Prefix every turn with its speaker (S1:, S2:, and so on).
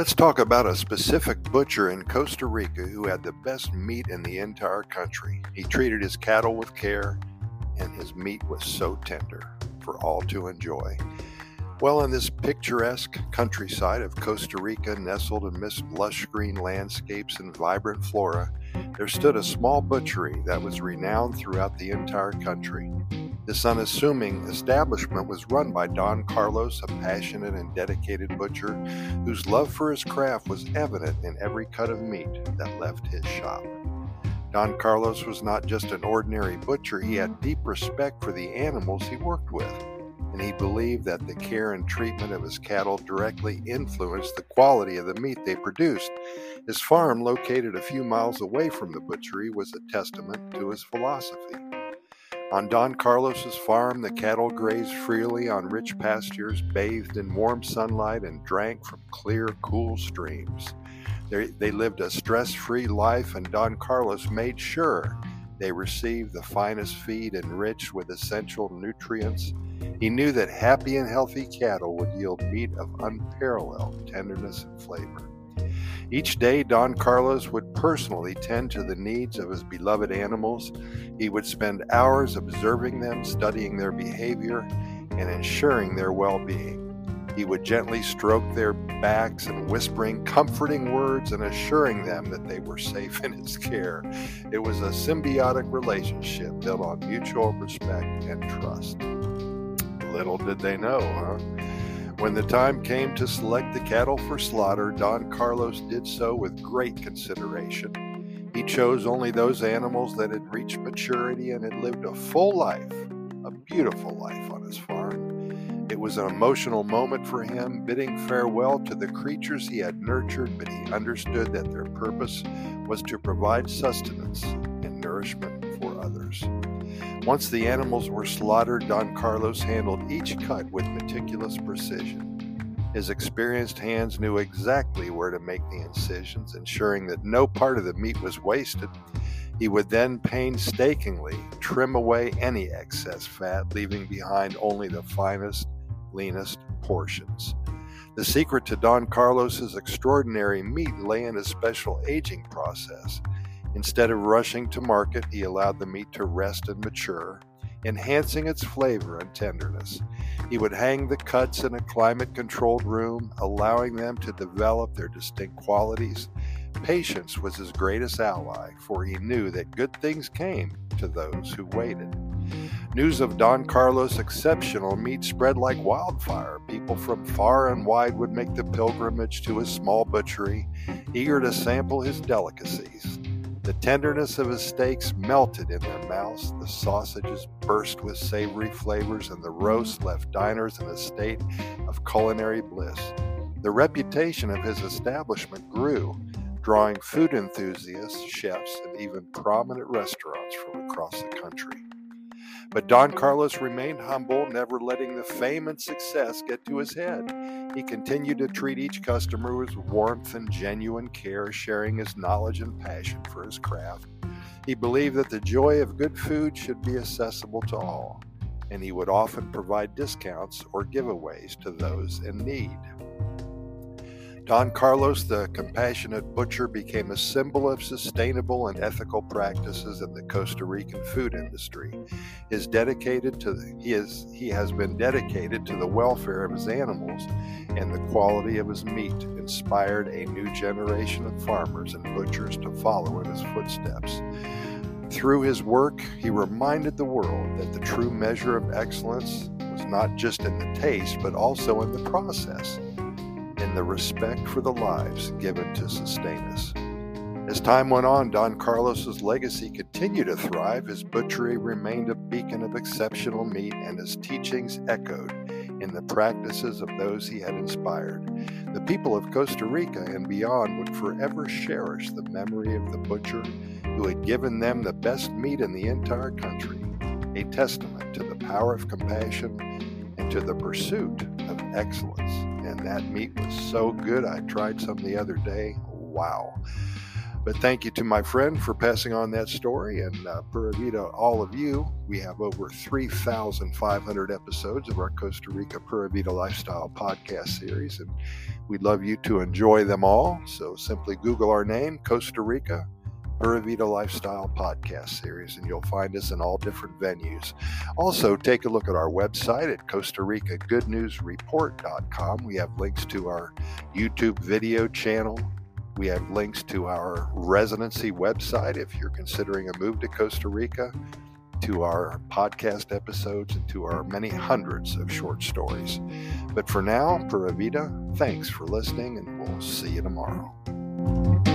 S1: Let's talk about a specific butcher in Costa Rica who had the best meat in the entire country. He treated his cattle with care, and his meat was so tender for all to enjoy. Well, in this picturesque countryside of Costa Rica, nestled amidst lush green landscapes and vibrant flora, there stood a small butchery that was renowned throughout the entire country. This unassuming establishment was run by Don Carlos, a passionate and dedicated butcher whose love for his craft was evident in every cut of meat that left his shop. Don Carlos was not just an ordinary butcher, he had deep respect for the animals he worked with, and he believed that the care and treatment of his cattle directly influenced the quality of the meat they produced. His farm, located a few miles away from the butchery, was a testament to his philosophy. On Don Carlos's farm, the cattle grazed freely on rich pastures, bathed in warm sunlight, and drank from clear, cool streams. They, they lived a stress free life, and Don Carlos made sure they received the finest feed enriched with essential nutrients. He knew that happy and healthy cattle would yield meat of unparalleled tenderness and flavor. Each day, Don Carlos would personally tend to the needs of his beloved animals. He would spend hours observing them, studying their behavior, and ensuring their well being. He would gently stroke their backs and whispering comforting words and assuring them that they were safe in his care. It was a symbiotic relationship built on mutual respect and trust. Little did they know, huh? When the time came to select the cattle for slaughter, Don Carlos did so with great consideration. He chose only those animals that had reached maturity and had lived a full life, a beautiful life on his farm. It was an emotional moment for him, bidding farewell to the creatures he had nurtured, but he understood that their purpose was to provide sustenance and nourishment for others. Once the animals were slaughtered, Don Carlos handled each cut with meticulous precision. His experienced hands knew exactly where to make the incisions, ensuring that no part of the meat was wasted. He would then painstakingly trim away any excess fat, leaving behind only the finest, leanest portions. The secret to Don Carlos's extraordinary meat lay in his special aging process. Instead of rushing to market, he allowed the meat to rest and mature, enhancing its flavor and tenderness. He would hang the cuts in a climate controlled room, allowing them to develop their distinct qualities. Patience was his greatest ally, for he knew that good things came to those who waited. News of Don Carlos' exceptional meat spread like wildfire. People from far and wide would make the pilgrimage to his small butchery, eager to sample his delicacies. The tenderness of his steaks melted in their mouths, the sausages burst with savory flavors, and the roast left diners in a state of culinary bliss. The reputation of his establishment grew, drawing food enthusiasts, chefs, and even prominent restaurants from across the country. But Don Carlos remained humble, never letting the fame and success get to his head. He continued to treat each customer with warmth and genuine care, sharing his knowledge and passion for his craft. He believed that the joy of good food should be accessible to all, and he would often provide discounts or giveaways to those in need. Don Carlos, the compassionate butcher, became a symbol of sustainable and ethical practices in the Costa Rican food industry. His dedicated to the, he is he has been dedicated to the welfare of his animals and the quality of his meat, inspired a new generation of farmers and butchers to follow in his footsteps. Through his work, he reminded the world that the true measure of excellence was not just in the taste, but also in the process and the respect for the lives given to sustain us. As time went on, Don Carlos's legacy continued to thrive. His butchery remained a beacon of exceptional meat, and his teachings echoed in the practices of those he had inspired. The people of Costa Rica and beyond would forever cherish the memory of the butcher who had given them the best meat in the entire country, a testament to the power of compassion and to the pursuit of excellence and that meat was so good. I tried some the other day. Wow. But thank you to my friend for passing on that story, and uh, Pura Vida, all of you. We have over 3,500 episodes of our Costa Rica Pura Vida Lifestyle podcast series, and we'd love you to enjoy them all. So simply Google our name, Costa Rica Pura Vida Lifestyle podcast series, and you'll find us in all different venues. Also, take a look at our website at Costa Rica Good News Report.com. We have links to our YouTube video channel. We have links to our residency website if you're considering a move to Costa Rica, to our podcast episodes, and to our many hundreds of short stories. But for now, Pura Vida, thanks for listening, and we'll see you tomorrow.